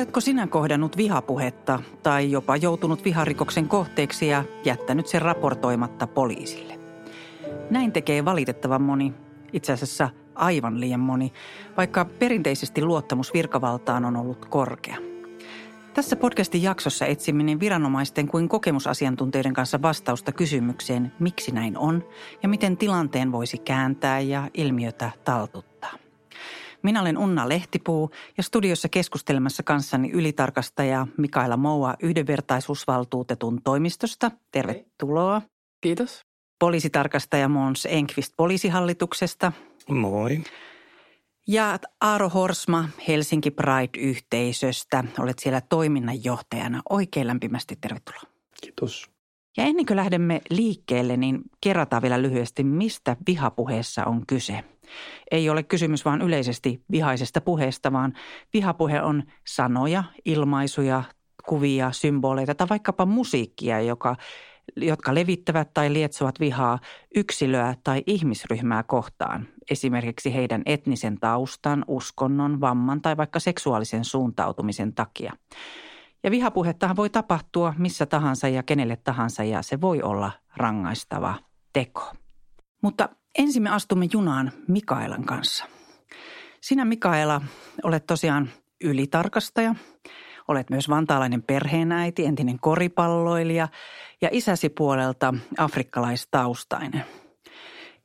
Oletko sinä kohdannut vihapuhetta tai jopa joutunut viharikoksen kohteeksi ja jättänyt sen raportoimatta poliisille? Näin tekee valitettavan moni, itse asiassa aivan liian moni, vaikka perinteisesti luottamus virkavaltaan on ollut korkea. Tässä podcastin jaksossa etsimme niin viranomaisten kuin kokemusasiantuntijoiden kanssa vastausta kysymykseen, miksi näin on ja miten tilanteen voisi kääntää ja ilmiötä taltuttaa. Minä olen Unna Lehtipuu ja studiossa keskustelemassa kanssani ylitarkastaja Mikaela Moua yhdenvertaisuusvaltuutetun toimistosta. Tervetuloa. Kiitos. Poliisitarkastaja Mons Enqvist poliisihallituksesta. Moi. Ja Aaro Horsma Helsinki Pride-yhteisöstä. Olet siellä toiminnanjohtajana. Oikein lämpimästi tervetuloa. Kiitos. Ja ennen kuin lähdemme liikkeelle, niin kerrataan vielä lyhyesti, mistä vihapuheessa on kyse. Ei ole kysymys vain yleisesti vihaisesta puheesta, vaan vihapuhe on sanoja, ilmaisuja, kuvia, symboleita tai vaikkapa musiikkia, joka, jotka levittävät tai lietsovat vihaa yksilöä tai ihmisryhmää kohtaan, esimerkiksi heidän etnisen taustan, uskonnon, vamman tai vaikka seksuaalisen suuntautumisen takia. Ja vihapuhettahan voi tapahtua missä tahansa ja kenelle tahansa ja se voi olla rangaistava teko. Mutta ensin me astumme junaan Mikaelan kanssa. Sinä Mikaela olet tosiaan ylitarkastaja. Olet myös vantaalainen perheenäiti, entinen koripalloilija ja isäsi puolelta afrikkalaistaustainen.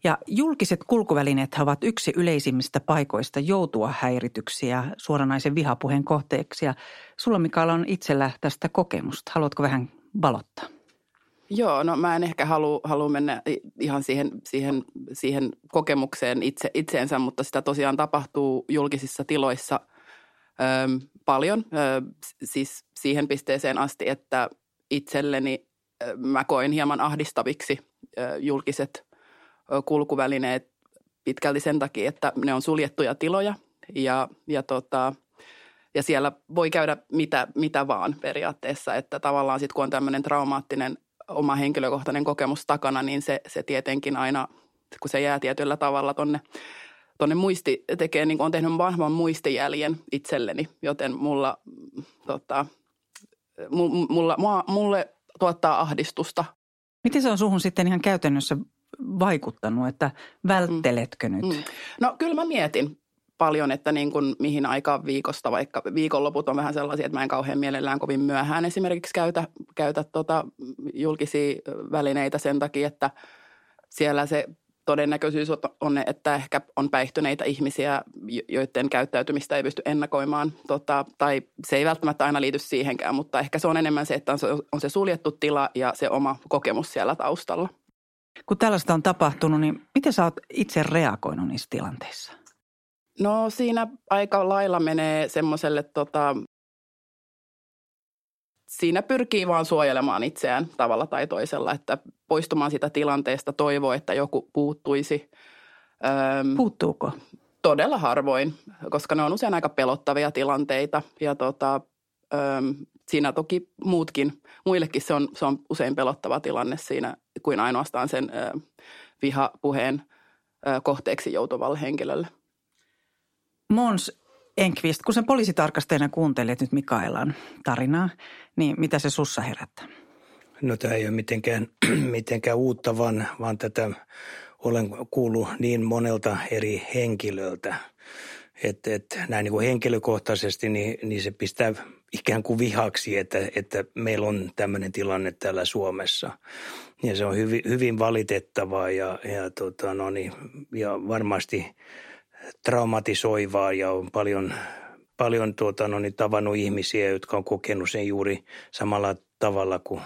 Ja julkiset kulkuvälineet ovat yksi yleisimmistä paikoista joutua häirityksiä suoranaisen vihapuheen kohteeksi. Ja sulla Mikaela on itsellä tästä kokemusta. Haluatko vähän valottaa? Joo, no mä en ehkä halua, halua mennä ihan siihen, siihen, siihen kokemukseen itse, itseensä, mutta sitä tosiaan tapahtuu julkisissa tiloissa ö, paljon. Ö, siis siihen pisteeseen asti, että itselleni ö, mä koin hieman ahdistaviksi ö, julkiset ö, kulkuvälineet pitkälti sen takia, että ne on suljettuja tiloja ja, ja tota, ja siellä voi käydä mitä, mitä vaan periaatteessa, että tavallaan sitten kun on tämmöinen traumaattinen oma henkilökohtainen kokemus takana, niin se, se tietenkin aina, kun se jää tietyllä tavalla tonne, tonne muisti tekee, niin on tehnyt vahvan muistijäljen itselleni, joten mulla, tota, mulla, mulla, mulle tuottaa ahdistusta. Miten se on suhun sitten ihan käytännössä vaikuttanut, että vältteletkö mm. nyt? Mm. No kyllä mä mietin paljon, että niin kuin mihin aikaan viikosta, vaikka viikonloput on vähän sellaisia, että mä en kauhean mielellään kovin myöhään esimerkiksi käytä, käytä tota julkisia välineitä sen takia, että siellä se todennäköisyys on, että ehkä on päihtyneitä ihmisiä, joiden käyttäytymistä ei pysty ennakoimaan. Tota, tai se ei välttämättä aina liity siihenkään, mutta ehkä se on enemmän se, että on se, on se suljettu tila ja se oma kokemus siellä taustalla. Kun tällaista on tapahtunut, niin miten sä oot itse reagoinut niissä tilanteissa? No siinä aika lailla menee semmoiselle tota, siinä pyrkii vaan suojelemaan itseään tavalla tai toisella, että poistumaan sitä tilanteesta toivoo, että joku puuttuisi. Öm, Puuttuuko? Todella harvoin, koska ne on usein aika pelottavia tilanteita ja tota, öm, siinä toki muutkin, muillekin se on, se on usein pelottava tilanne siinä kuin ainoastaan sen ö, vihapuheen ö, kohteeksi joutuvalle henkilölle. Mons Enqvist, kun sen poliisitarkastajana kuuntelet nyt Mikaelan tarinaa, niin mitä se sussa herättää? No tämä ei ole mitenkään, mitenkään uutta, vaan, vaan tätä olen kuullut niin monelta eri henkilöltä, että, että näin niin kuin henkilökohtaisesti niin, niin se pistää ikään kuin vihaksi, että, että meillä on tämmöinen tilanne täällä Suomessa. Ja se on hyvin, hyvin valitettavaa ja, ja, tota, no niin, ja varmasti – traumatisoivaa ja on paljon, paljon tuota, no niin, tavannut ihmisiä, jotka on kokenut sen juuri samalla tavalla kuin,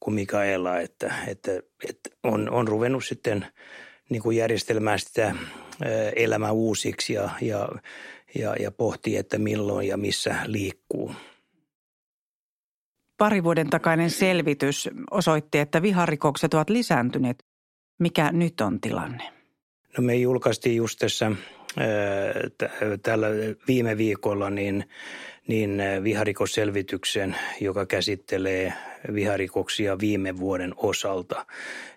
kuin Mikaela, että, että, että on, on ruvennut sitten niin kuin järjestelmään sitä elämää uusiksi ja, ja, ja, ja pohtii, että milloin ja missä liikkuu. Pari vuoden takainen selvitys osoitti, että viharikokset ovat lisääntyneet. Mikä nyt on tilanne? No me julkaistiin just tässä tällä viime viikolla niin, niin viharikosselvityksen, joka käsittelee viharikoksia viime vuoden osalta.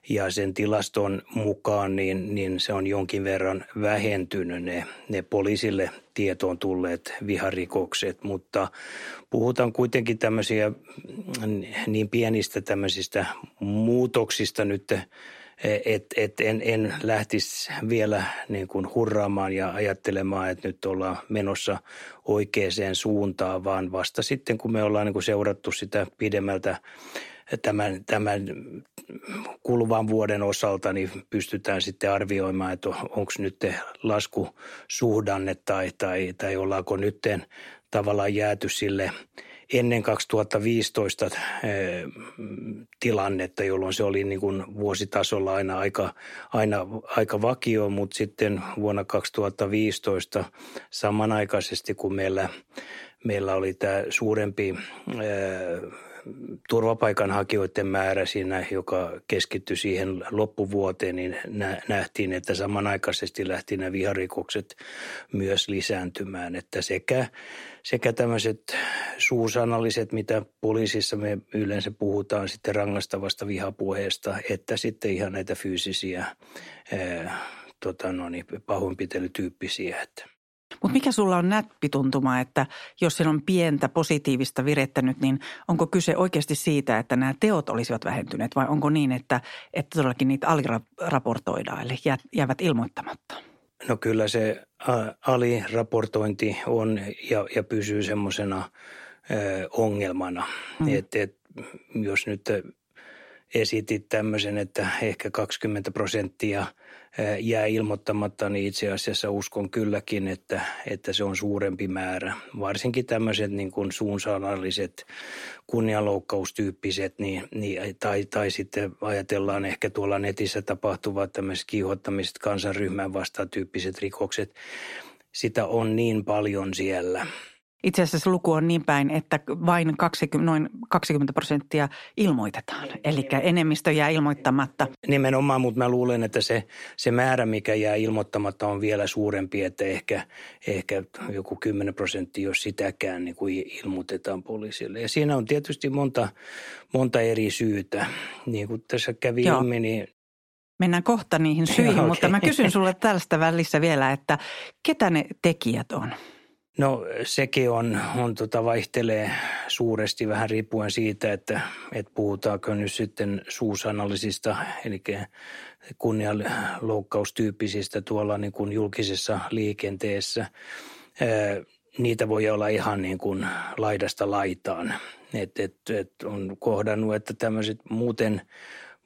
Ja sen tilaston mukaan niin, niin se on jonkin verran vähentynyt ne, ne poliisille tietoon tulleet viharikokset, mutta puhutaan kuitenkin tämmöisiä niin pienistä tämmöisistä muutoksista nyt, että et en, en lähtisi vielä niin kuin hurraamaan ja ajattelemaan, että nyt ollaan menossa oikeaan suuntaan, vaan vasta sitten kun me ollaan niin kuin seurattu sitä pidemmältä tämän, tämän kuluvan vuoden osalta, niin pystytään sitten arvioimaan, että onko nyt laskusuhdanne tai, tai, tai ollaanko nyt tavallaan jääty sille – ennen 2015 eh, tilannetta, jolloin se oli niin kuin vuositasolla aina aika, aina aika vakio, mutta sitten vuonna 2015 samanaikaisesti, kun meillä, meillä oli tämä suurempi eh, turvapaikanhakijoiden määrä siinä, joka keskittyi siihen loppuvuoteen, niin nähtiin, että samanaikaisesti lähti nämä viharikokset myös lisääntymään. Että sekä, sekä tämmöiset suusanalliset, mitä poliisissa me yleensä puhutaan sitten rangaistavasta vihapuheesta, että sitten ihan näitä fyysisiä tota no niin, pahoinpitelytyyppisiä. Mutta mikä sulla on näppituntuma, että jos siellä on pientä positiivista virettä nyt, niin onko kyse oikeasti siitä, että nämä teot olisivat vähentyneet vai onko niin, että, että todellakin niitä aliraportoidaan, eli jäävät ilmoittamatta? No kyllä se aliraportointi on ja, ja pysyy semmoisena ongelmana, mm. että et, jos nyt esitit tämmöisen, että ehkä 20 prosenttia – jää ilmoittamatta, niin itse asiassa uskon kylläkin, että, että se on suurempi määrä. Varsinkin tämmöiset niin kuin suunsanalliset, kunnianloukkaustyyppiset, niin, niin, tai, tai sitten ajatellaan ehkä tuolla netissä tapahtuvat tämmöiset kiihottamiset, kansanryhmän vastaan tyyppiset rikokset. Sitä on niin paljon siellä – itse asiassa luku on niin päin, että vain 20, noin 20 prosenttia ilmoitetaan, eli enemmistö jää ilmoittamatta. Nimenomaan, mutta mä luulen, että se, se määrä, mikä jää ilmoittamatta on vielä suurempi, että ehkä, ehkä joku 10 prosenttia, jos sitäkään niin kuin ilmoitetaan poliisille. Ja siinä on tietysti monta, monta eri syytä. Niin kuin tässä kävi Joo. ilmi, niin Mennään kohta niihin syihin, okay. mutta mä kysyn sulle tällaista välissä vielä, että ketä ne tekijät on? No sekin on, on tota, vaihtelee suuresti vähän riippuen siitä, että, että puhutaanko nyt sitten suusanallisista, eli kunnianloukkaustyyppisistä tuolla niin kuin julkisessa liikenteessä. Niitä voi olla ihan niin kuin laidasta laitaan. Et, et, et on kohdannut, että tämmöiset muuten –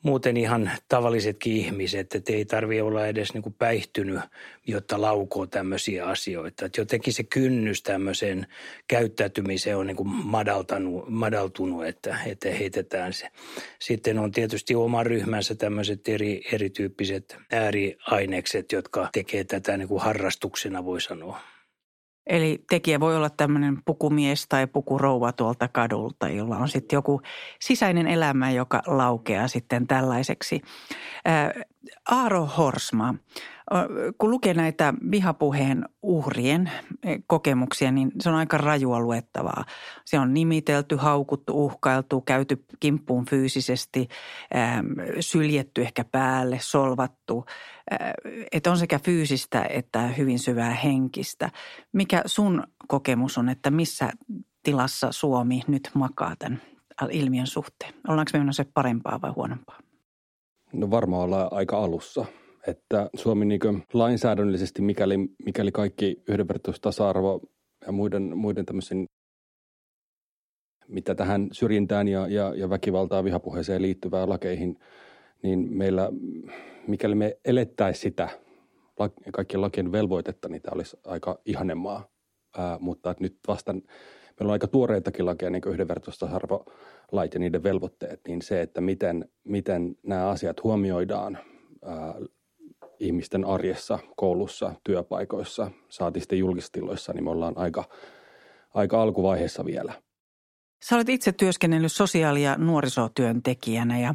muuten ihan tavallisetkin ihmiset, että ei tarvitse olla edes niin kuin päihtynyt, jotta laukoo tämmöisiä asioita. Että jotenkin se kynnys tämmöiseen käyttäytymiseen on niin kuin madaltanut, madaltunut, että, että heitetään se. Sitten on tietysti oma ryhmänsä tämmöiset eri, erityyppiset ääriainekset, jotka tekee tätä niin kuin harrastuksena, voi sanoa. Eli tekijä voi olla tämmöinen pukumies tai pukurouva tuolta kadulta, jolla on sitten joku sisäinen elämä, joka laukeaa sitten tällaiseksi. Ää, Aaro Horsma, kun lukee näitä vihapuheen uhrien kokemuksia, niin se on aika rajua luettavaa. Se on nimitelty, haukuttu, uhkailtu, käyty kimppuun fyysisesti, syljetty ehkä päälle, solvattu. Että on sekä fyysistä että hyvin syvää henkistä. Mikä sun kokemus on, että missä tilassa Suomi nyt makaa tämän ilmiön suhteen? Ollaanko me se parempaa vai huonompaa? No varmaan ollaan aika alussa. Että Suomi niin lainsäädännöllisesti, mikäli, mikäli kaikki yhdenvertaisuus, tasa-arvo ja muiden, muiden tämmöisen, mitä tähän syrjintään ja, ja, ja väkivaltaan vihapuheeseen liittyvää lakeihin, niin meillä, mikäli me elettäisiin sitä kaikkien lakien velvoitetta, niin tämä olisi aika ihanemaa. Ää, mutta nyt vasta meillä on aika tuoreitakin lakeja, niin kuin yhdenvertaisuusarvolait ja niiden velvoitteet, niin se, että miten, miten nämä asiat huomioidaan ää, ihmisten arjessa, koulussa, työpaikoissa, saati sitten julkistiloissa, niin me ollaan aika, aika alkuvaiheessa vielä. Sä olet itse työskennellyt sosiaali- ja nuorisotyöntekijänä ja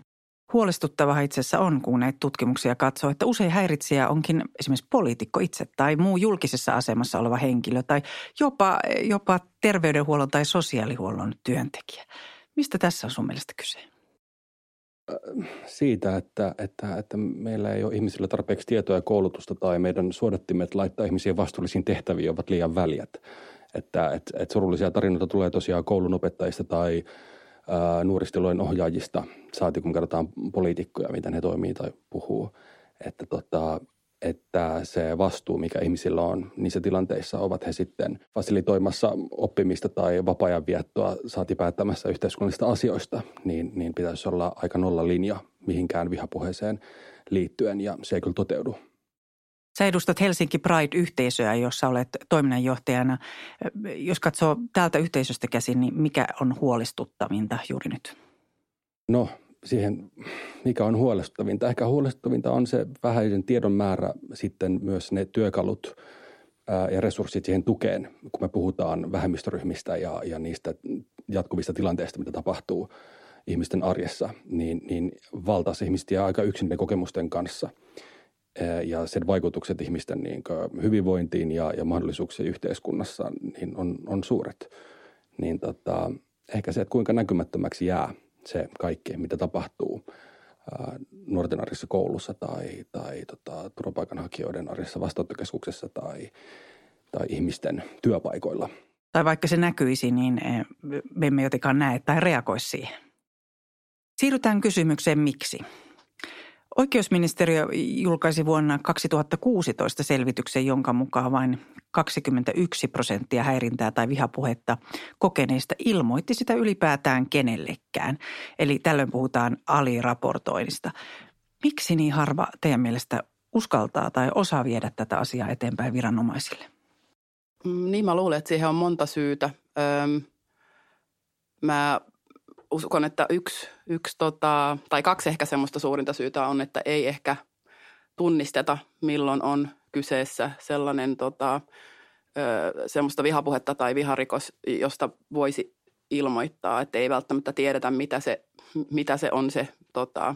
Huolestuttavaa itse asiassa on, kun näitä tutkimuksia katsoo, että usein häiritsijä onkin esimerkiksi poliitikko itse tai muu julkisessa asemassa oleva henkilö tai jopa, jopa terveydenhuollon tai sosiaalihuollon työntekijä. Mistä tässä on sun mielestä kyse? Siitä, että, että, että meillä ei ole ihmisillä tarpeeksi tietoa ja koulutusta tai meidän suodattimet laittaa ihmisiä vastuullisiin tehtäviin ovat liian väljät. Että, että, että surullisia tarinoita tulee tosiaan koulun opettajista tai – nuoristilojen ohjaajista, saati kun kerrotaan poliitikkoja, miten he toimii tai puhuu. Että, tota, että se vastuu, mikä ihmisillä on niissä tilanteissa, ovat he sitten fasilitoimassa oppimista tai vapaa-ajan viettoa, saati päättämässä yhteiskunnallisista asioista, niin, niin pitäisi olla aika nolla linja mihinkään vihapuheeseen liittyen, ja se ei kyllä toteudu. Sä edustat Helsinki Pride-yhteisöä, jossa olet toiminnanjohtajana. Jos katsoo täältä yhteisöstä käsin, niin mikä on huolestuttavinta juuri nyt? No siihen, mikä on huolestuttavinta. Ehkä huolestuttavinta on se vähäisen tiedon määrä, sitten myös ne työkalut ja resurssit siihen tukeen, kun me puhutaan vähemmistöryhmistä ja, ja niistä jatkuvista tilanteista, mitä tapahtuu ihmisten arjessa, niin, niin valtaisi jää aika yksin kokemusten kanssa – ja sen vaikutukset ihmisten niin hyvinvointiin ja, ja mahdollisuuksiin yhteiskunnassa niin on, on suuret. Niin tota, ehkä se, että kuinka näkymättömäksi jää se kaikki, mitä tapahtuu nuorten arjessa koulussa tai, tai tota, turvapaikanhakijoiden arjessa vastaanottokeskuksessa tai, tai ihmisten työpaikoilla. Tai vaikka se näkyisi, niin me emme jotenkaan näe tai reagoisi siihen. Siirrytään kysymykseen miksi. Oikeusministeriö julkaisi vuonna 2016 selvityksen, jonka mukaan vain 21 prosenttia häirintää tai vihapuhetta kokeneista ilmoitti sitä ylipäätään kenellekään. Eli tällöin puhutaan aliraportoinnista. Miksi niin harva teidän mielestä uskaltaa tai osaa viedä tätä asiaa eteenpäin viranomaisille? Mm, niin mä luulen, että siihen on monta syytä. Öm, mä uskon, että yksi, yksi tota, tai kaksi ehkä semmoista suurinta syytä on, että ei ehkä tunnisteta, milloin on kyseessä sellainen tota, ö, semmoista vihapuhetta tai viharikos, josta voisi ilmoittaa, että ei välttämättä tiedetä, mitä se, mitä se on se, tota,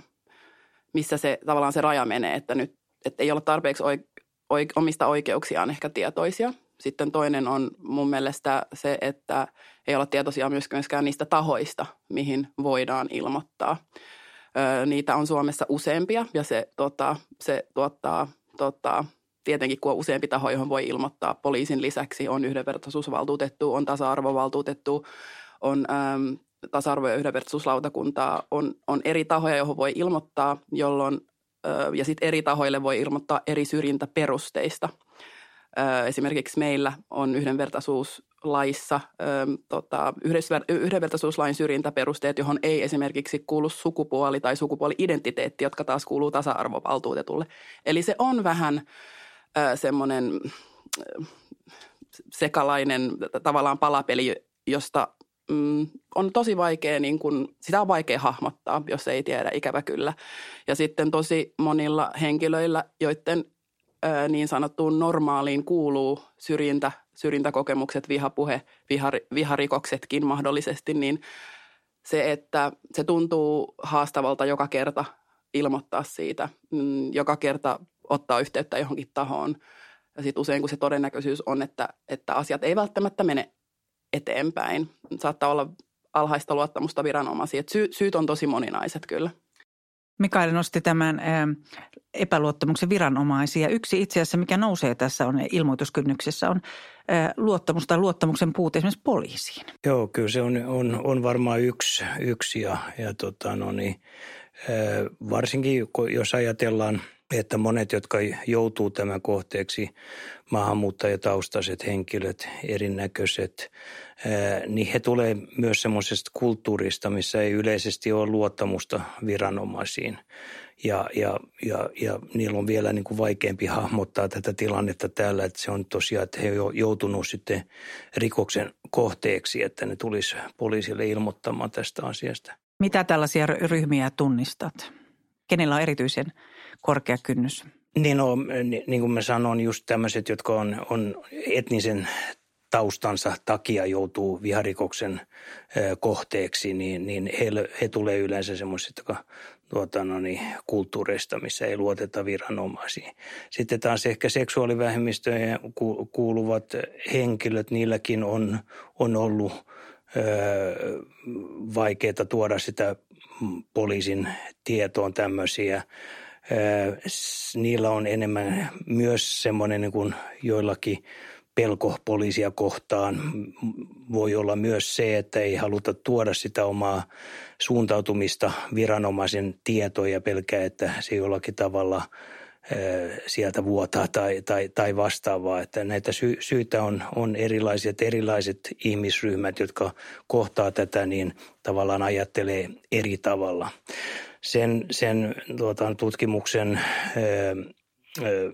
missä se tavallaan se raja menee, että nyt että ei ole tarpeeksi oik, oik, omista oikeuksiaan ehkä tietoisia – sitten toinen on mun mielestä se, että ei olla tietoisia myöskään niistä tahoista, mihin voidaan ilmoittaa. Ö, niitä on Suomessa useampia ja se, tota, se tuottaa tota, tietenkin kun on useampi taho, johon voi ilmoittaa poliisin lisäksi, on yhdenvertaisuusvaltuutettu, on tasa-arvovaltuutettu, on äm, tasa-arvo- ja yhdenvertaisuuslautakuntaa, on, on eri tahoja, johon voi ilmoittaa, jolloin, ö, ja sitten eri tahoille voi ilmoittaa eri syrjintäperusteista – Esimerkiksi meillä on yhdenvertaisuuslaissa tota, yhdenvertaisuuslain syrjintäperusteet, johon ei esimerkiksi kuulu sukupuoli tai sukupuoli-identiteetti, jotka taas kuuluu tasa-arvovaltuutetulle. Eli se on vähän semmoinen sekalainen tavallaan palapeli, josta mm, on tosi vaikea, niin kun, sitä on vaikea hahmottaa, jos ei tiedä, ikävä kyllä. Ja sitten tosi monilla henkilöillä, joiden niin sanottuun normaaliin kuuluu syrjintä, syrjintäkokemukset, vihapuhe, vihar, viharikoksetkin mahdollisesti, niin se, että se tuntuu haastavalta joka kerta ilmoittaa siitä, mm, joka kerta ottaa yhteyttä johonkin tahoon. Ja sitten usein, kun se todennäköisyys on, että, että asiat ei välttämättä mene eteenpäin, saattaa olla alhaista luottamusta viranomaisiin. Sy- syyt on tosi moninaiset kyllä. Mikael nosti tämän epäluottamuksen viranomaisia. Yksi itse asiassa, mikä nousee tässä on ilmoituskynnyksessä, on luottamus tai luottamuksen puute esimerkiksi poliisiin. Joo, kyllä se on, on, on varmaan yksi, yksi ja, ja tota, no niin, varsinkin jos ajatellaan – että monet, jotka joutuu tämän kohteeksi, maahanmuuttajataustaiset henkilöt, erinäköiset, niin he tulee myös semmoisesta kulttuurista, missä ei yleisesti ole luottamusta viranomaisiin. Ja, ja, ja, ja niillä on vielä niin kuin vaikeampi hahmottaa tätä tilannetta täällä, että se on tosiaan, että he on joutunut sitten rikoksen kohteeksi, että ne tulisi poliisille ilmoittamaan tästä asiasta. Mitä tällaisia ryhmiä tunnistat? Kenellä on erityisen korkea kynnys? Niin, no, niin kuin mä sanon, just tämmöiset, jotka on, on etnisen taustansa takia joutuu viharikoksen kohteeksi, niin, niin he, he tulee yleensä semmoiset, jotka tuota, no niin, kulttuureista, missä ei luoteta viranomaisiin. Sitten taas ehkä seksuaalivähemmistöjen kuuluvat henkilöt, niilläkin on, on ollut öö, vaikeaa tuoda sitä poliisin tietoon tämmöisiä. Niillä on enemmän myös semmoinen niin kuin joillakin pelko poliisia kohtaan. Voi olla myös se, että ei haluta tuoda sitä omaa suuntautumista viranomaisen tietoja pelkää, että se jollakin tavalla sieltä vuotaa tai, tai, tai vastaavaa. Että näitä sy- syitä on, on erilaiset, erilaiset ihmisryhmät, jotka kohtaa tätä, niin tavallaan ajattelee eri tavalla. Sen, sen tuota, tutkimuksen ö, ö,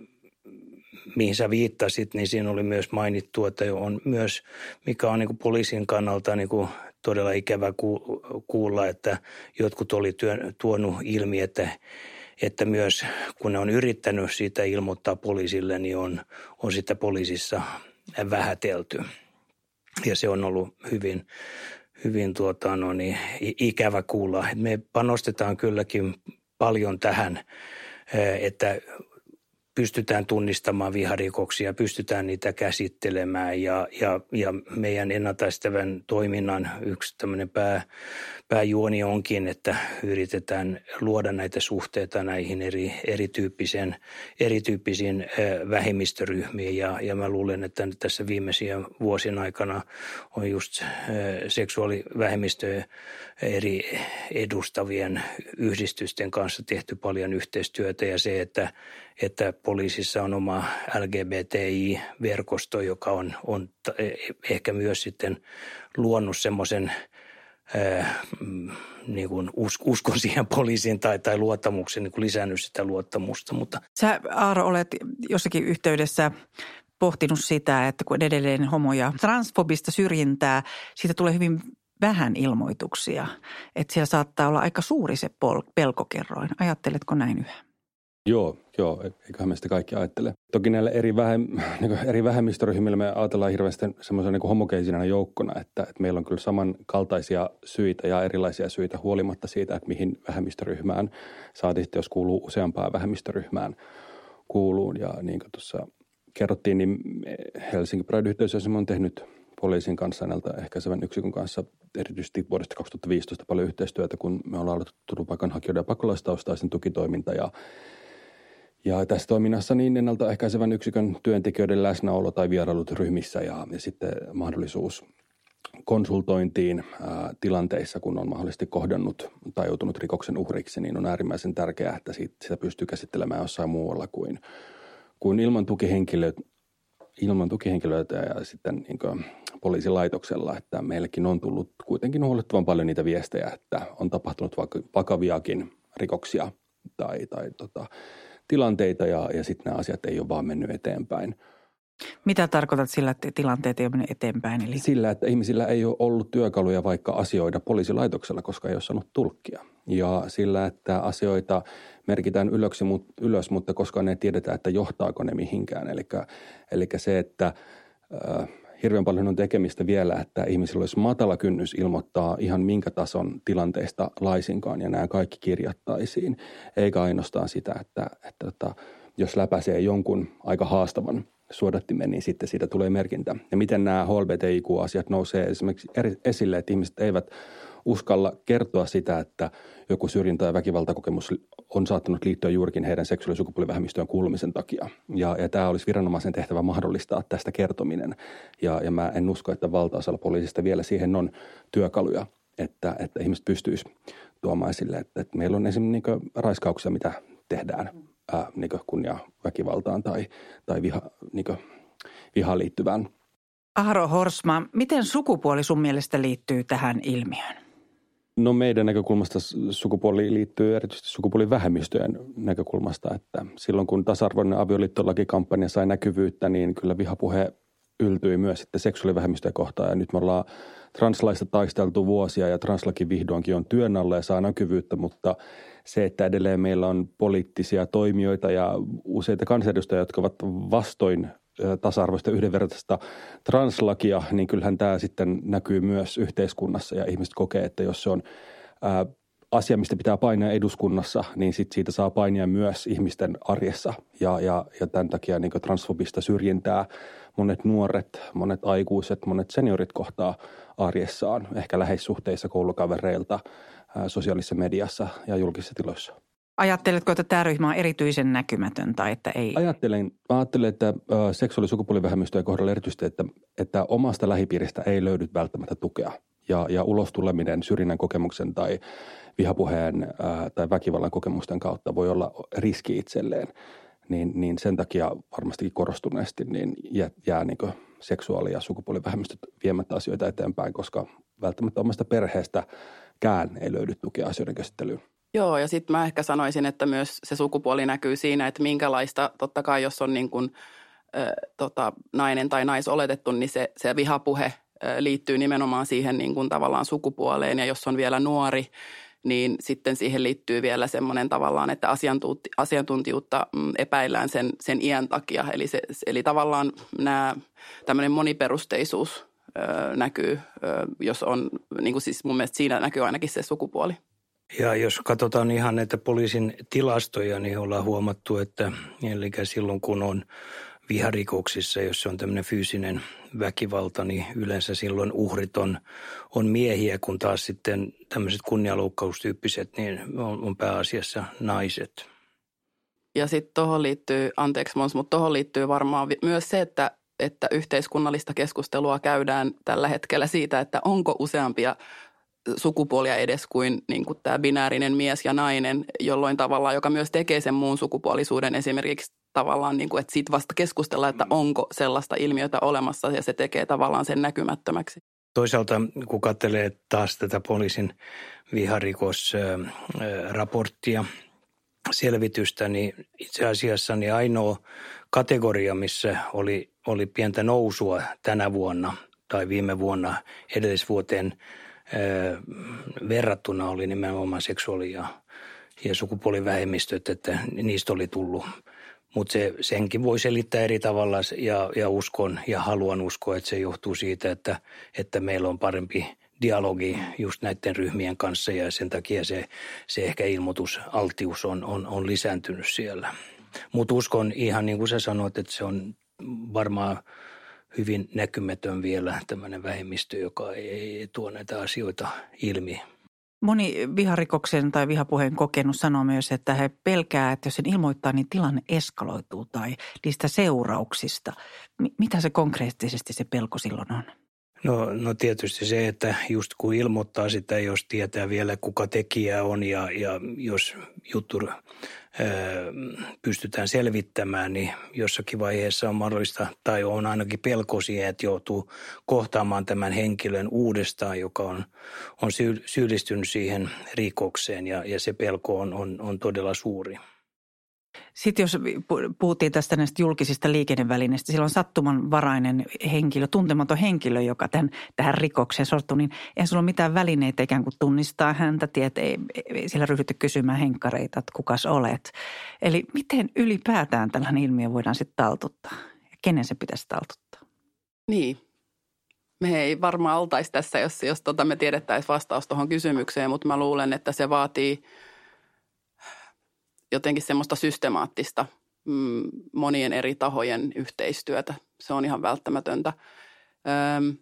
mihin sä viittasit, niin siinä oli myös mainittu, että on myös, mikä on niin kuin poliisin kannalta niin kuin todella ikävä kuulla, että jotkut oli työn, tuonut ilmi, että, että myös kun ne on yrittänyt siitä ilmoittaa poliisille, niin on, on sitä poliisissa vähätelty. Ja se on ollut hyvin, hyvin tuota, no niin, ikävä kuulla. Me panostetaan kylläkin paljon tähän, että pystytään tunnistamaan viharikoksia, pystytään niitä käsittelemään ja, ja, ja meidän ennaltaistävän toiminnan yksi tämmöinen pää, pääjuoni onkin, että yritetään luoda näitä suhteita näihin eri, erityyppisen, erityyppisiin vähemmistöryhmiin. Ja, ja mä luulen, että tässä viimeisiä vuosien aikana on just seksuaalivähemmistöjä eri edustavien yhdistysten kanssa tehty paljon yhteistyötä ja se, että, että poliisissa on oma LGBTI-verkosto, joka on, on ehkä myös sitten luonut semmoisen mm, niin kuin uskon siihen poliisiin tai, tai luottamuksen, niin kuin lisännyt sitä luottamusta. Mutta. Sä Aaro olet jossakin yhteydessä pohtinut sitä, että kun edelleen homo- ja transfobista syrjintää, siitä tulee hyvin vähän ilmoituksia. Että siellä saattaa olla aika suuri se pelkokerroin. Ajatteletko näin yhä? Joo, joo, eiköhän me sitä kaikki ajattele. Toki näille eri, vähem, niin eri vähemmistöryhmillä me ajatellaan hirveästi semmoisen niin homogeisina joukkona, että, että meillä on kyllä samankaltaisia syitä ja erilaisia syitä huolimatta siitä, että mihin vähemmistöryhmään saatiin sitten, jos kuuluu useampaan vähemmistöryhmään kuuluun. Ja niin kuin tuossa kerrottiin, niin Helsingin Pride-yhteisö on tehnyt poliisin kanssa, ehkäisevän yksikön kanssa erityisesti vuodesta 2015 paljon yhteistyötä, kun me ollaan aloitettu turvapaikanhakijoiden ja pakolaistaustaisten tukitoiminta ja ja tässä toiminnassa niin ennaltaehkäisevän yksikön työntekijöiden läsnäolo tai vierailut ryhmissä ja, ja sitten mahdollisuus konsultointiin ää, tilanteissa, kun on mahdollisesti kohdannut tai joutunut rikoksen uhriksi, niin on äärimmäisen tärkeää, että siitä, sitä pystyy käsittelemään jossain muualla kuin, kuin ilman tukihenkilöitä ilman tukihenkilöitä ja sitten niin poliisilaitoksella, että meillekin on tullut kuitenkin huolettavan paljon niitä viestejä, että on tapahtunut vakaviakin rikoksia tai, tai tota, tilanteita ja, ja sitten nämä asiat ei ole vaan mennyt eteenpäin. Mitä tarkoitat sillä, että tilanteet ei ole mennyt eteenpäin? Eli... Sillä, että ihmisillä ei ole ollut työkaluja vaikka asioida poliisilaitoksella, koska ei ole saanut tulkkia. Ja sillä, että asioita merkitään ylöksi, ylös, mutta koskaan ei tiedetä, että johtaako ne mihinkään. Eli, eli se, että hirveän paljon on tekemistä vielä, että ihmisillä olisi matala kynnys ilmoittaa ihan minkä tason tilanteista laisinkaan ja nämä kaikki kirjattaisiin. Eikä ainoastaan sitä, että, että, että tota, jos läpäisee jonkun aika haastavan suodattimen, niin sitten siitä tulee merkintä. Ja miten nämä HLBTIQ-asiat nousee esimerkiksi esille, että ihmiset eivät uskalla kertoa sitä, että joku syrjintä- ja väkivaltakokemus on saattanut liittyä juurikin heidän seksuaali- ja sukupuolivähemmistöön kuulumisen takia. Ja, ja tämä olisi viranomaisen tehtävä mahdollistaa tästä kertominen. Ja, ja mä en usko, että valtaosalla poliisista vielä siihen on työkaluja, että, että ihmiset pystyisivät tuomaan esille, että, että meillä on esimerkiksi niin raiskauksia, mitä tehdään ää, niin kunnia väkivaltaan tai, tai viha, niin vihaan liittyvään. Ahro Horsma, miten sukupuoli sun mielestä liittyy tähän ilmiöön? No meidän näkökulmasta sukupuoli liittyy erityisesti sukupuolivähemmistöjen näkökulmasta, että silloin kun tasa-arvoinen avioliittolakikampanja sai näkyvyyttä, niin kyllä vihapuhe yltyi myös sitten seksuaalivähemmistöjä kohtaan. Ja nyt me ollaan translaista taisteltu vuosia ja translaki vihdoinkin on työn alla ja saa näkyvyyttä, mutta se, että edelleen meillä on poliittisia toimijoita ja useita kansanedustajia, jotka ovat vastoin tasa-arvoista yhdenvertaista translakia, niin kyllähän tämä sitten näkyy myös yhteiskunnassa ja ihmiset kokee, että jos se on ää, asia, mistä pitää painia eduskunnassa, niin sit siitä saa painia myös ihmisten arjessa. Ja, ja, ja tämän takia niin transfobista syrjintää monet nuoret, monet aikuiset, monet seniorit kohtaa arjessaan, ehkä läheissuhteissa koulukavereilta, sosiaalisessa mediassa ja julkisissa tiloissa. Ajatteletko, että tämä ryhmä on erityisen näkymätön tai että ei? Ajattelen, ajattelen että seksuaali- sukupuolivähemmistöjen kohdalla erityisesti, että, että omasta lähipiiristä ei löydy välttämättä tukea. Ja, ja ulos tuleminen syrjinnän kokemuksen tai vihapuheen ää, tai väkivallan kokemusten kautta voi olla riski itselleen. Niin, niin sen takia varmastikin korostuneesti niin jää, jää niin seksuaali- ja sukupuolivähemmistöt viemättä asioita eteenpäin, koska välttämättä omasta perheestäkään ei löydy tukea asioiden käsittelyyn. Joo, ja sitten mä ehkä sanoisin, että myös se sukupuoli näkyy siinä, että minkälaista, totta kai jos on niin kuin, äh, tota, nainen tai naisoletettu, niin se, se vihapuhe äh, liittyy nimenomaan siihen niin kuin tavallaan sukupuoleen. Ja jos on vielä nuori, niin sitten siihen liittyy vielä semmoinen tavallaan, että asiantuntijuutta mm, epäillään sen, sen iän takia. Eli, se, eli tavallaan nämä, tämmöinen moniperusteisuus ö, näkyy, ö, jos on, niin kuin siis mun mielestä siinä näkyy ainakin se sukupuoli. Ja jos katsotaan ihan näitä poliisin tilastoja, niin ollaan huomattu, että eli silloin kun on viharikoksissa, jos se on tämmöinen fyysinen väkivalta, niin yleensä silloin uhrit on, on miehiä, kun taas sitten tämmöiset kunnianloukkaustyyppiset, niin on, on pääasiassa naiset. Ja sitten tuohon liittyy, anteeksi Mons, mutta tuohon liittyy varmaan myös se, että, että yhteiskunnallista keskustelua käydään tällä hetkellä siitä, että onko useampia sukupuolia edes kuin, niin kuin tämä binäärinen mies ja nainen, jolloin tavallaan, joka myös tekee sen muun sukupuolisuuden esimerkiksi tavallaan, niin kuin, että siitä vasta keskustella, että mm. onko sellaista ilmiötä olemassa ja se tekee tavallaan sen näkymättömäksi. Toisaalta kun katselee taas tätä poliisin viharikosraporttia, selvitystä, niin itse asiassa niin ainoa kategoria, missä oli, oli pientä nousua tänä vuonna tai viime vuonna edellisvuoteen verrattuna oli nimenomaan seksuaali- ja, ja sukupuolivähemmistöt, että niistä oli tullut mutta se, senkin voi selittää eri tavalla ja, ja uskon ja haluan uskoa, että se johtuu siitä, että, että meillä on parempi dialogi just näiden ryhmien kanssa ja sen takia se, se ehkä ilmoitusaltius on, on, on lisääntynyt siellä. Mutta uskon ihan niin kuin sä sanoit, että se on varmaan hyvin näkymätön vielä tämmöinen vähemmistö, joka ei tuo näitä asioita ilmi – Moni viharikoksen tai vihapuheen kokenut sanoo myös, että he pelkää, että jos sen ilmoittaa, niin tilanne eskaloituu tai niistä seurauksista. M- mitä se konkreettisesti se pelko silloin on? No, no tietysti se, että just kun ilmoittaa sitä, jos tietää vielä kuka tekijä on ja, ja jos juttu pystytään selvittämään, niin jossakin vaiheessa on mahdollista tai on ainakin pelko siihen, että joutuu kohtaamaan tämän henkilön uudestaan, joka on, on syyllistynyt siihen rikokseen ja, ja se pelko on, on, on todella suuri. Sitten jos puhuttiin tästä näistä julkisista liikennevälineistä, silloin sattumanvarainen henkilö, tuntematon henkilö, joka tämän, tähän rikokseen sortuu, niin eihän sulla ole mitään välineitä ikään kuin tunnistaa häntä, tiedät, ei, ei siellä ryhdytty kysymään henkkareita, että kukas olet. Eli miten ylipäätään tällainen ilmiö voidaan sitten taltuttaa ja kenen se pitäisi taltuttaa? Niin, me ei varmaan oltaisi tässä, jos, jos tota me tiedettäisiin vastaus tuohon kysymykseen, mutta mä luulen, että se vaatii – jotenkin semmoista systemaattista mm, monien eri tahojen yhteistyötä. Se on ihan välttämätöntä. Öm,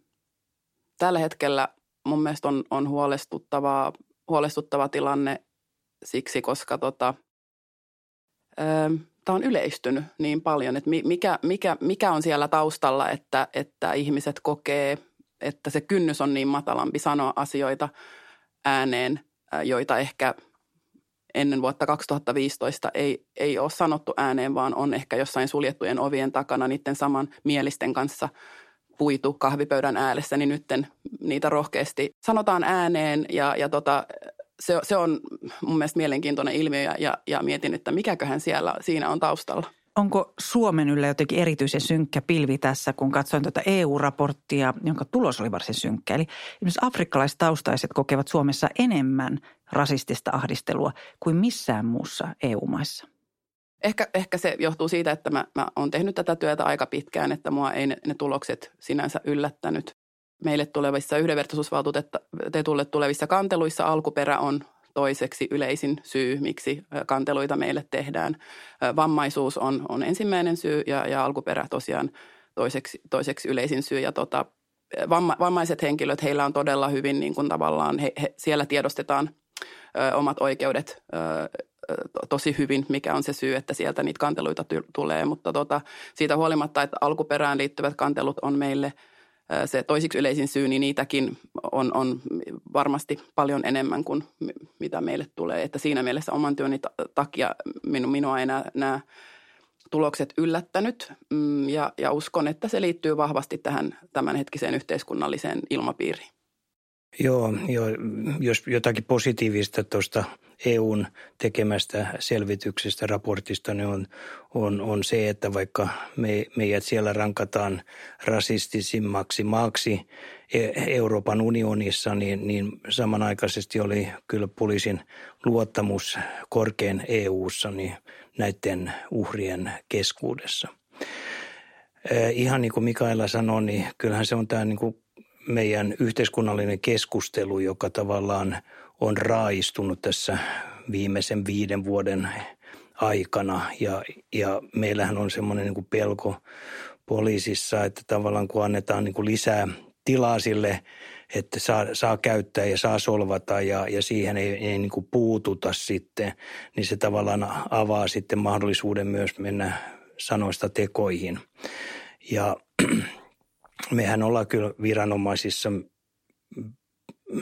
tällä hetkellä mun mielestä on, on huolestuttava, huolestuttava tilanne siksi, koska tota, tämä on yleistynyt niin paljon, että mikä, mikä, mikä on siellä taustalla, että, että ihmiset kokee, että se kynnys on niin matalampi sanoa asioita ääneen, joita ehkä – ennen vuotta 2015 ei, ei ole sanottu ääneen, vaan on ehkä jossain suljettujen ovien takana niiden saman mielisten kanssa puitu kahvipöydän ääressä, niin nytten niitä rohkeasti sanotaan ääneen ja, ja tota, se, se on mun mielestä mielenkiintoinen ilmiö ja, ja mietin, että mikäköhän siellä siinä on taustalla. Onko Suomen yllä jotenkin erityisen synkkä pilvi tässä, kun katsoin tuota EU-raporttia, jonka tulos oli varsin synkkä. Eli esimerkiksi afrikkalaistaustaiset kokevat Suomessa enemmän rasistista ahdistelua kuin missään muussa EU-maissa. Ehkä, ehkä se johtuu siitä, että mä, mä oon tehnyt tätä työtä aika pitkään, että mua ei ne, ne tulokset sinänsä yllättänyt. Meille tulevissa yhdenvertaisuusvaltuutetulle tulevissa kanteluissa alkuperä on toiseksi yleisin syy, miksi kanteluita meille tehdään. Vammaisuus on, on ensimmäinen syy ja, ja alkuperä tosiaan toiseksi, toiseksi yleisin syy. Ja tota, vamma, vammaiset henkilöt, heillä on todella hyvin niin kuin tavallaan, he, he, siellä tiedostetaan ö, omat oikeudet ö, tosi hyvin, mikä on se syy, että sieltä niitä kanteluita ty- tulee. Mutta tota, siitä huolimatta, että alkuperään liittyvät kantelut on meille se toisiksi yleisin syy, niin niitäkin on, on varmasti paljon enemmän kuin mitä meille tulee. Että siinä mielessä oman työni takia minu, minua ei nämä, tulokset yllättänyt mm, ja, ja uskon, että se liittyy vahvasti tähän tämänhetkiseen yhteiskunnalliseen ilmapiiriin. Joo, joo, jos jotakin positiivista tuosta EUn tekemästä selvityksestä, raportista, niin on, on, on se, että vaikka me, meidät siellä rankataan rasistisimmaksi maaksi e, Euroopan unionissa, niin, niin samanaikaisesti oli kyllä poliisin luottamus korkein EUssa niin näiden uhrien keskuudessa. Ihan niin kuin Mikaela sanoi, niin kyllähän se on tämä niin kuin meidän yhteiskunnallinen keskustelu, joka tavallaan on raaistunut tässä viimeisen viiden vuoden aikana. Ja, ja meillähän on semmoinen niin pelko poliisissa, että tavallaan kun annetaan niin kuin lisää tilaa sille, että saa, saa käyttää ja saa solvata ja, ja siihen ei, ei niin kuin puututa sitten, niin se tavallaan avaa sitten mahdollisuuden myös mennä sanoista tekoihin. Ja mehän ollaan kyllä viranomaisissa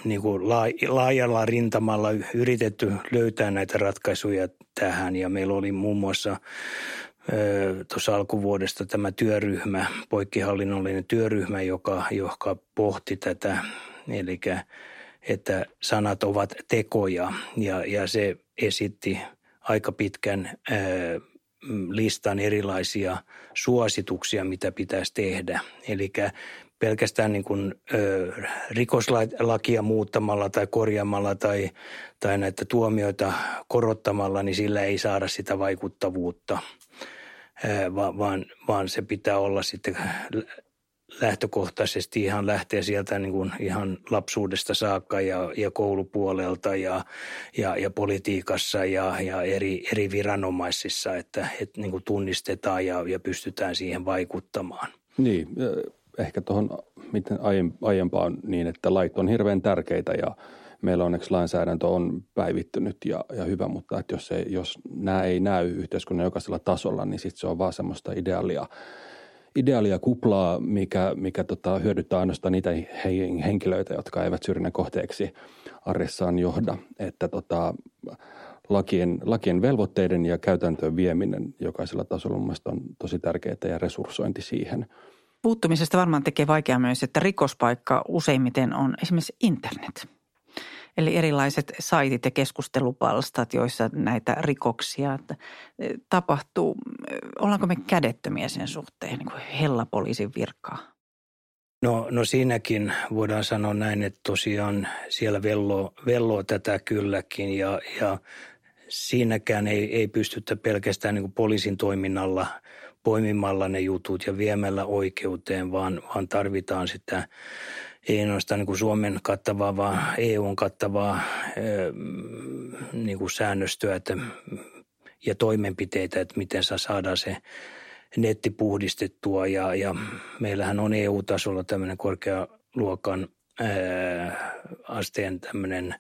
niin kuin laajalla rintamalla yritetty löytää näitä ratkaisuja tähän. Ja meillä oli muun muassa tuossa alkuvuodesta tämä työryhmä, poikkihallinnollinen työryhmä, joka, joka pohti tätä, eli että sanat ovat tekoja. Ja, ja se esitti aika pitkän ää, listan erilaisia suosituksia, mitä pitäisi tehdä. Eli pelkästään niin kuin, ö, rikoslakia muuttamalla tai korjaamalla tai, tai näitä tuomioita korottamalla, niin sillä ei saada sitä vaikuttavuutta, ö, vaan, vaan se pitää olla sitten lähtökohtaisesti ihan lähtee sieltä niin kuin ihan lapsuudesta saakka ja, ja koulupuolelta ja, ja, ja politiikassa ja, ja eri, eri viranomaisissa, että, että niin kuin tunnistetaan ja, ja pystytään siihen vaikuttamaan. Niin, ehkä tuohon miten aiempaan niin, että lait on hirveän tärkeitä ja meillä onneksi lainsäädäntö on päivittynyt ja, ja hyvä, mutta että jos, ei, jos nämä ei näy yhteiskunnan jokaisella tasolla, niin sitten se on vaan semmoista ideaalia – ideaalia kuplaa, mikä, mikä tota, hyödyttää ainoastaan niitä henkilöitä, jotka eivät syrjinnän kohteeksi arjessaan johda. Että tota, lakien, lakien velvoitteiden ja käytäntöön vieminen jokaisella tasolla mun on tosi tärkeää ja resurssointi siihen. Puuttumisesta varmaan tekee vaikea myös, että rikospaikka useimmiten on esimerkiksi internet. Eli erilaiset saitit ja keskustelupalstat, joissa näitä rikoksia e, tapahtuu. Ollaanko me kädettömiä sen suhteen, niin kuin hella poliisin virkaa? No, no siinäkin voidaan sanoa näin, että tosiaan siellä velloo, velloo tätä kylläkin ja, ja siinäkään ei, ei pystytä pelkästään niin poliisin toiminnalla poimimalla ne jutut ja viemällä oikeuteen, vaan, vaan tarvitaan sitä ei ainoastaan niin kuin Suomen kattavaa, vaan EUn kattavaa niin kuin säännöstöä että, ja toimenpiteitä, että miten saa saadaan se netti puhdistettua. Ja, ja meillähän on EU-tasolla tämmöinen korkealuokan ää, asteen tämmöinen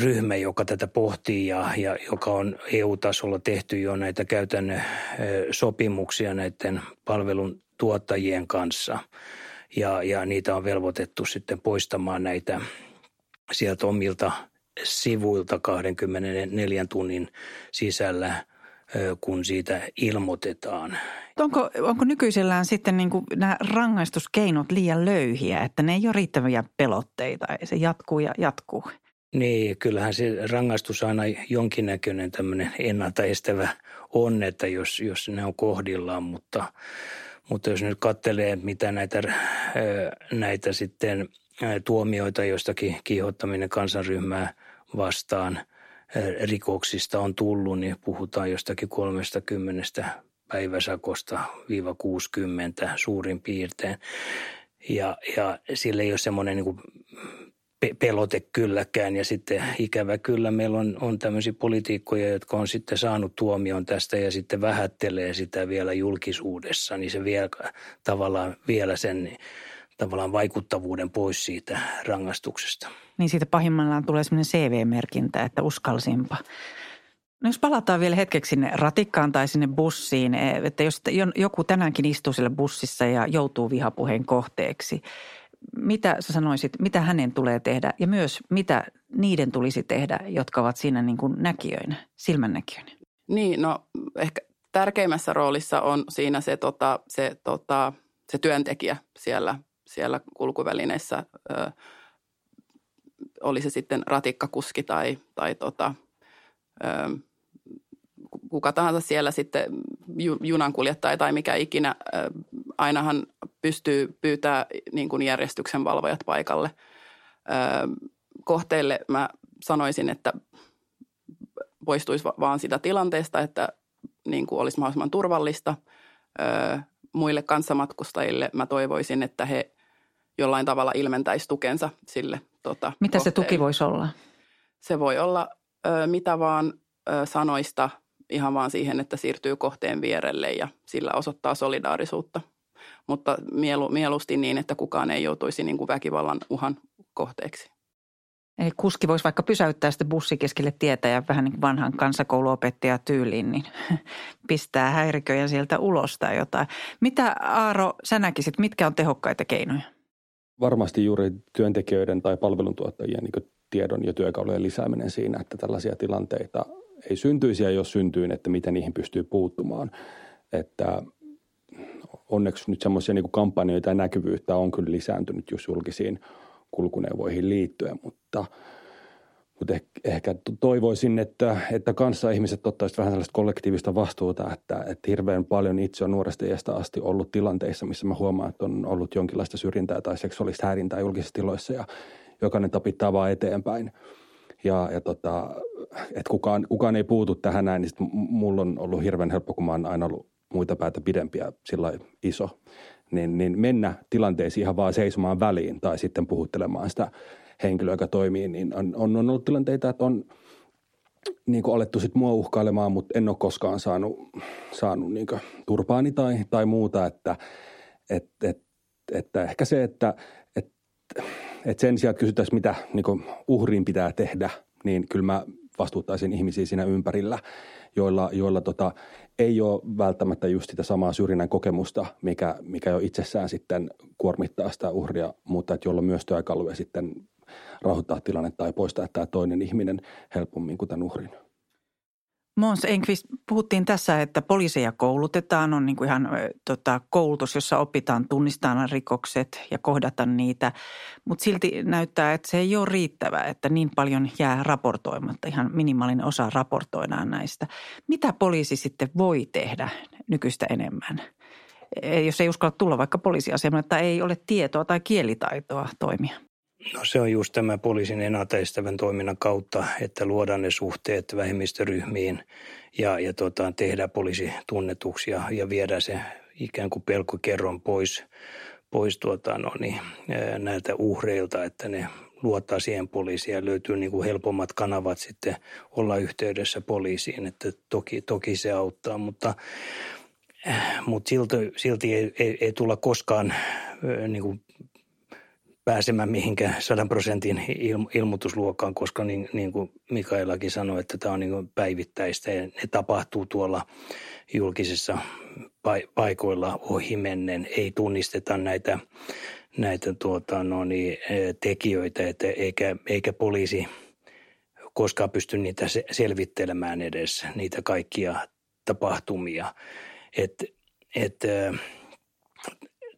ryhmä, joka tätä pohtii ja, ja joka on EU-tasolla tehty jo näitä käytännön sopimuksia näiden palvelun tuottajien kanssa – ja, ja niitä on velvoitettu sitten poistamaan näitä sieltä omilta sivuilta 24 tunnin sisällä, kun siitä ilmoitetaan. Onko, onko nykyisellään sitten niin kuin nämä rangaistuskeinot liian löyhiä, että ne ei ole riittäviä pelotteita, se jatkuu ja jatkuu? Niin, kyllähän se rangaistus aina jonkinnäköinen tämmöinen ennaltaestävä on, että jos, jos ne on kohdillaan, mutta – mutta jos nyt katselee, mitä näitä, näitä sitten tuomioita jostakin kiihottaminen kansanryhmää vastaan rikoksista on tullut, niin puhutaan jostakin 30 päiväsakosta viiva 60 suurin piirtein. Ja, ja sillä ei ole semmoinen niin pelote kylläkään. Ja sitten ikävä kyllä meillä on, on tämmöisiä poliitikkoja, jotka on sitten saanut tuomion tästä ja sitten vähättelee sitä vielä julkisuudessa. Niin se vielä tavallaan vielä sen tavallaan vaikuttavuuden pois siitä rangaistuksesta. Niin siitä pahimmillaan tulee sellainen CV-merkintä, että uskalsinpa. No jos palataan vielä hetkeksi sinne ratikkaan tai sinne bussiin, että jos joku tänäänkin istuu siellä bussissa ja joutuu vihapuheen kohteeksi, mitä sä sanoisit, mitä hänen tulee tehdä ja myös mitä niiden tulisi tehdä, jotka ovat siinä niin kuin näkijöinä, silmännäkijöinä? Niin, no ehkä tärkeimmässä roolissa on siinä se, tota, se, tota, se työntekijä siellä, siellä kulkuvälineessä, ö, oli se sitten ratikkakuski tai, tai tota, ö, kuka tahansa siellä sitten junankuljettaja tai mikä ikinä, ainahan pystyy pyytää niin kuin järjestyksenvalvojat paikalle. Kohteille mä sanoisin, että poistuisi vaan sitä tilanteesta, että niin kuin olisi mahdollisimman turvallista. Muille kanssamatkustajille mä toivoisin, että he jollain tavalla ilmentäisi tukensa sille tota, Mitä kohteelle. se tuki voisi olla? Se voi olla ö, mitä vaan ö, sanoista – ihan vaan siihen, että siirtyy kohteen vierelle ja sillä osoittaa solidaarisuutta. Mutta mielu, mieluusti niin, että kukaan ei joutuisi niin kuin väkivallan uhan kohteeksi. Eli kuski voisi vaikka pysäyttää sitten bussi keskelle tietä ja vähän niin kuin vanhan kansakouluopettaja tyyliin, niin pistää häiriköjä sieltä ulos tai jotain. Mitä Aaro, sä näkisit, mitkä on tehokkaita keinoja? Varmasti juuri työntekijöiden tai palveluntuottajien niin tiedon ja työkalujen lisääminen siinä, että tällaisia tilanteita ei syntyisi ja jos syntyy, että miten niihin pystyy puuttumaan. Että onneksi nyt semmoisia niin kampanjoita ja näkyvyyttä on kyllä lisääntynyt just julkisiin kulkuneuvoihin liittyen, mutta, mutta ehkä toivoisin, että, että kanssa ihmiset ottaisivat vähän sellaista kollektiivista vastuuta, että, että hirveän paljon itse on nuoresta iästä asti ollut tilanteissa, missä mä huomaan, että on ollut jonkinlaista syrjintää tai seksuaalista häirintää julkisissa tiloissa ja jokainen tapittaa vaan eteenpäin – ja, ja tota, että kukaan, kukaan ei puutu tähän näin, niin mulla on ollut hirveän helppo, kun mä oon aina ollut muita päätä pidempiä sillä iso, niin, niin mennä tilanteisiin ihan vaan seisomaan väliin tai sitten puhuttelemaan sitä henkilöä, joka toimii, niin on, on, on ollut tilanteita, että on niin kuin alettu sitten mua uhkailemaan, mutta en ole koskaan saanut, saanut niin turpaani tai, tai muuta, että, et, et, että ehkä se, että et, et sen sijaan, että kysyttäisiin, mitä niin uhriin pitää tehdä, niin kyllä mä vastuuttaisin ihmisiä siinä ympärillä, joilla, joilla tota, ei ole välttämättä just sitä samaa syrjinnän kokemusta, mikä, mikä jo itsessään sitten kuormittaa sitä uhria, mutta että jolla myös työkaluja sitten rauhoittaa tilannetta tai poistaa tämä toinen ihminen helpommin kuin tämän uhrin. Mons Enqvist, puhuttiin tässä, että poliiseja koulutetaan, on niin kuin ihan tota, koulutus, jossa opitaan tunnistamaan rikokset ja kohdata niitä, mutta silti näyttää, että se ei ole riittävää, että niin paljon jää raportoimatta, ihan minimaalinen osa raportoidaan näistä. Mitä poliisi sitten voi tehdä nykyistä enemmän? E, jos ei uskalla tulla vaikka poliisiasemalle että ei ole tietoa tai kielitaitoa toimia. No se on just tämä poliisin ennaltaestävän toiminnan kautta, että luodaan ne suhteet vähemmistöryhmiin ja, ja tota, tehdään poliisi tunnetuksi ja, ja viedään se ikään kuin pelkokerron pois, pois tuota, no niin, näiltä uhreilta, että ne luottaa siihen poliisiin ja löytyy niin kuin helpommat kanavat sitten olla yhteydessä poliisiin, että toki, toki se auttaa, mutta mutta silti, silti ei, ei, ei tulla koskaan niin kuin pääsemään mihinkään 100 prosentin ilmoitusluokkaan, koska niin, niin kuin Mikaelakin sanoi, että tämä on niin päivittäistä ja ne tapahtuu tuolla julkisissa paikoilla ohimennen. Ei tunnisteta näitä, näitä tuota, no niin, e, tekijöitä, että eikä, eikä poliisi koskaan pysty niitä selvittelemään edes, niitä kaikkia tapahtumia. Et, et,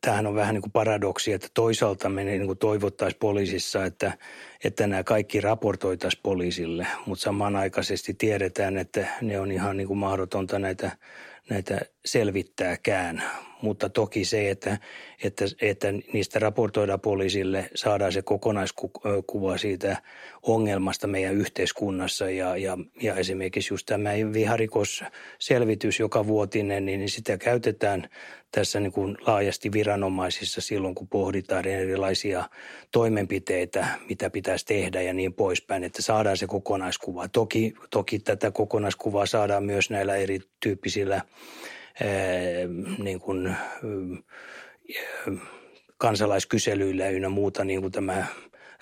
tämähän on vähän niin kuin paradoksi, että toisaalta me niin kuin toivottaisiin poliisissa, että, että nämä kaikki raportoitaisiin poliisille, mutta samanaikaisesti tiedetään, että ne on ihan niin kuin mahdotonta näitä, näitä selvittääkään. Mutta toki se, että, että, että niistä raportoidaan poliisille, saadaan se kokonaiskuva siitä ongelmasta meidän yhteiskunnassa ja, ja, ja esimerkiksi just tämä viharikosselvitys joka vuotinen, niin sitä käytetään tässä niin kuin laajasti viranomaisissa silloin, kun pohditaan erilaisia toimenpiteitä, mitä pitäisi tehdä ja niin poispäin, että saadaan se kokonaiskuva. Toki, toki tätä kokonaiskuvaa saadaan myös näillä erityyppisillä niin kuin, kansalaiskyselyillä ynnä muuta, niin kuin tämä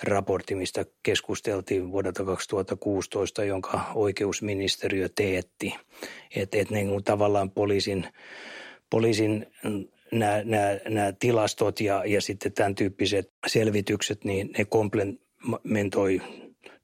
raportti, mistä keskusteltiin vuodelta 2016, jonka oikeusministeriö teetti. Että et niin kuin tavallaan poliisin, poliisin nämä, nämä, nämä tilastot ja, ja sitten tämän tyyppiset selvitykset, niin ne komplementoi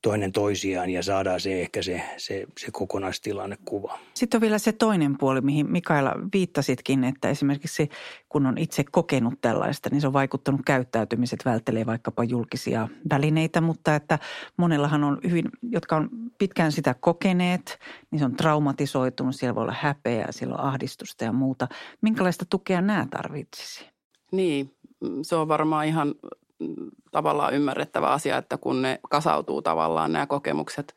toinen toisiaan ja saadaan se ehkä se, se, se kokonaistilannekuva. Sitten on vielä se toinen puoli, mihin Mikaela viittasitkin, että esimerkiksi kun on itse kokenut tällaista, niin se on vaikuttanut käyttäytymiset, välttelee vaikkapa julkisia välineitä, mutta että monellahan on hyvin, jotka on pitkään sitä kokeneet, niin se on traumatisoitunut, siellä voi olla häpeää, siellä on ahdistusta ja muuta. Minkälaista tukea nämä tarvitsisi? Niin, se on varmaan ihan tavallaan ymmärrettävä asia, että kun ne kasautuu tavallaan nämä kokemukset,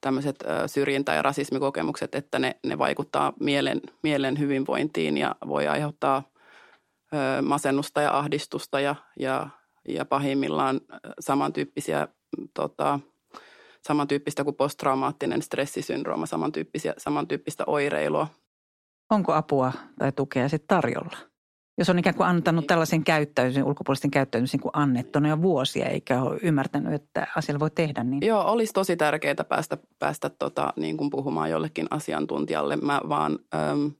tämmöiset syrjintä- ja rasismikokemukset, että ne, ne vaikuttaa mielen, mielen hyvinvointiin ja voi aiheuttaa masennusta ja ahdistusta ja, ja, ja pahimmillaan samantyyppisiä, tota, samantyyppistä kuin posttraumaattinen stressisyndrooma, samantyyppistä oireilua. Onko apua tai tukea sitten tarjolla? Jos on ikään kuin antanut tällaisen käyttäytymisen, ulkopuolisten käyttäytymisen kuin annettuna jo vuosia, eikä ole ymmärtänyt, että asialla voi tehdä niin. Joo, olisi tosi tärkeää päästä, päästä tota, niin kuin puhumaan jollekin asiantuntijalle. Mä vaan äm,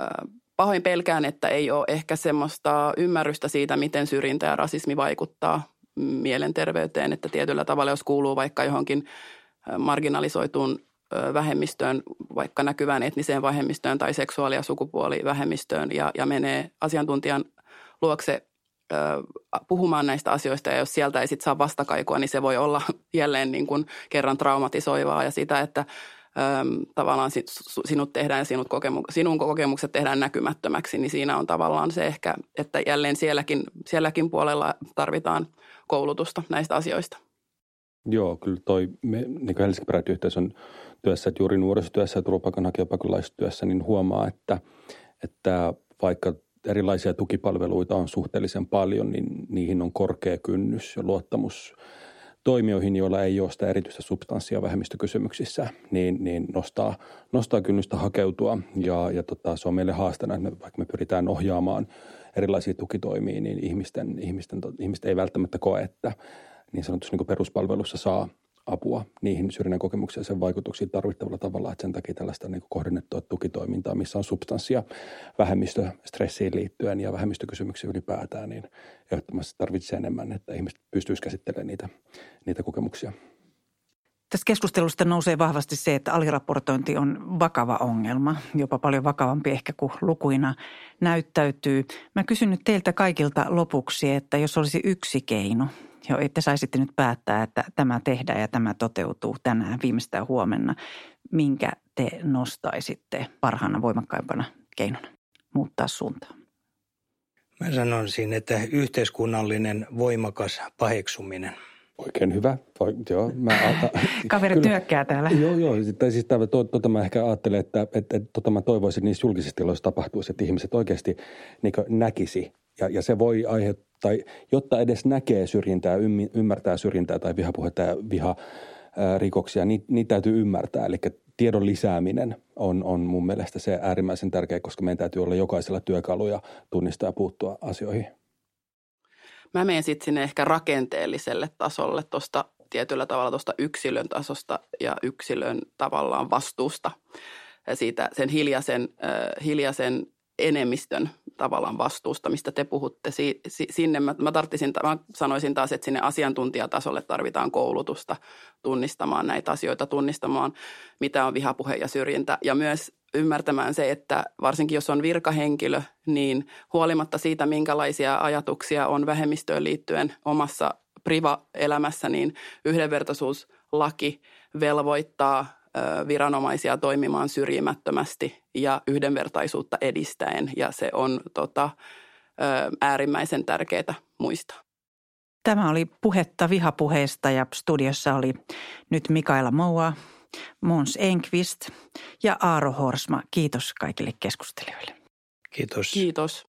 äh, pahoin pelkään, että ei ole ehkä semmoista ymmärrystä siitä, miten syrjintä ja rasismi vaikuttaa mielenterveyteen. Että tietyllä tavalla, jos kuuluu vaikka johonkin marginalisoituun vähemmistöön, vaikka näkyvään etniseen vähemmistöön tai seksuaali- ja sukupuolivähemmistöön ja, ja menee asiantuntijan luokse ö, puhumaan näistä asioista ja jos sieltä ei sitten saa vastakaikua, niin se voi olla jälleen niin kuin kerran traumatisoivaa ja sitä, että ö, tavallaan sinut tehdään ja sinut kokemu- sinun kokemukset tehdään näkymättömäksi, niin siinä on tavallaan se ehkä, että jälleen sielläkin, sielläkin puolella tarvitaan koulutusta näistä asioista. Joo, kyllä toi, me, niin Helsingin on työssä, että juuri nuorisotyössä ja turvapaikanhakijapakolaisuustyössä, niin huomaa, että, että vaikka erilaisia tukipalveluita on suhteellisen paljon, niin niihin on korkea kynnys ja luottamus toimijoihin, joilla ei ole sitä erityistä substanssia vähemmistökysymyksissä, niin, niin nostaa, nostaa kynnystä hakeutua. Ja, ja tota, se on meille haastana, että me, vaikka me pyritään ohjaamaan erilaisia tukitoimia, niin ihmisten, ihmisten, ihmiset ei välttämättä koe, että niin sanotusti niin peruspalvelussa saa apua niihin syrjinnän kokemuksiin ja sen vaikutuksiin tarvittavalla tavalla. Että sen takia tällaista niin kohdennettua tukitoimintaa, missä on substanssia vähemmistöstressiin liittyen ja vähemmistökysymyksiin ylipäätään, niin ehdottomasti tarvitsee enemmän, että ihmiset pystyisivät käsittelemään niitä, niitä kokemuksia. Tässä keskustelusta nousee vahvasti se, että aliraportointi on vakava ongelma, jopa paljon vakavampi ehkä kuin lukuina näyttäytyy. Mä kysyn nyt teiltä kaikilta lopuksi, että jos olisi yksi keino jo, että saisitte nyt päättää, että tämä tehdään ja tämä toteutuu tänään viimeistään huomenna. Minkä te nostaisitte parhaana voimakkaimpana keinona muuttaa suuntaa? Mä sanoisin, että yhteiskunnallinen voimakas paheksuminen. Oikein hyvä. Joo, mä, Kaveri kyllä, työkkää täällä. Joo, joo. Tai siis to, tota mä ehkä ajattelen, että, että, että tota mä toivoisin, että niissä julkisissa tiloissa tapahtuisi, että ihmiset oikeasti niin näkisi ja, ja se voi aiheuttaa, tai jotta edes näkee syrjintää, ymmärtää syrjintää tai vihapuhetta ja viharikoksia, niin niitä täytyy ymmärtää. Eli tiedon lisääminen on, on mun mielestä se äärimmäisen tärkeä, koska meidän täytyy olla jokaisella työkaluja tunnistaa ja puuttua asioihin. Mä menen sitten sinne ehkä rakenteelliselle tasolle tuosta tietyllä tavalla tuosta yksilön tasosta ja yksilön tavallaan vastuusta. Ja siitä sen hiljaisen, äh, hiljaisen enemmistön tavallaan vastuusta, mistä te puhutte. Si, si, sinne mä, mä, tarttisin, mä sanoisin taas, että sinne asiantuntijatasolle tarvitaan koulutusta tunnistamaan näitä asioita, tunnistamaan mitä on vihapuhe ja syrjintä ja myös ymmärtämään se, että varsinkin jos on virkahenkilö, niin huolimatta siitä, minkälaisia ajatuksia on vähemmistöön liittyen omassa priva-elämässä, niin yhdenvertaisuuslaki velvoittaa viranomaisia toimimaan syrjimättömästi ja yhdenvertaisuutta edistäen ja se on tota, äärimmäisen tärkeää muistaa. Tämä oli puhetta vihapuheesta ja studiossa oli nyt Mikaela Moua, Mons Enqvist ja Aaro Horsma. Kiitos kaikille keskustelijoille. Kiitos. Kiitos.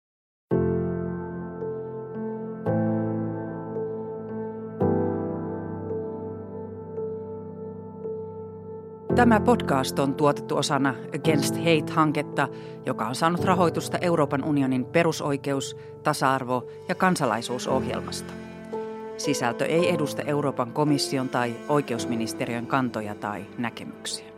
Tämä podcast on tuotettu osana Against Hate-hanketta, joka on saanut rahoitusta Euroopan unionin perusoikeus-, tasa-arvo- ja kansalaisuusohjelmasta. Sisältö ei edusta Euroopan komission tai oikeusministeriön kantoja tai näkemyksiä.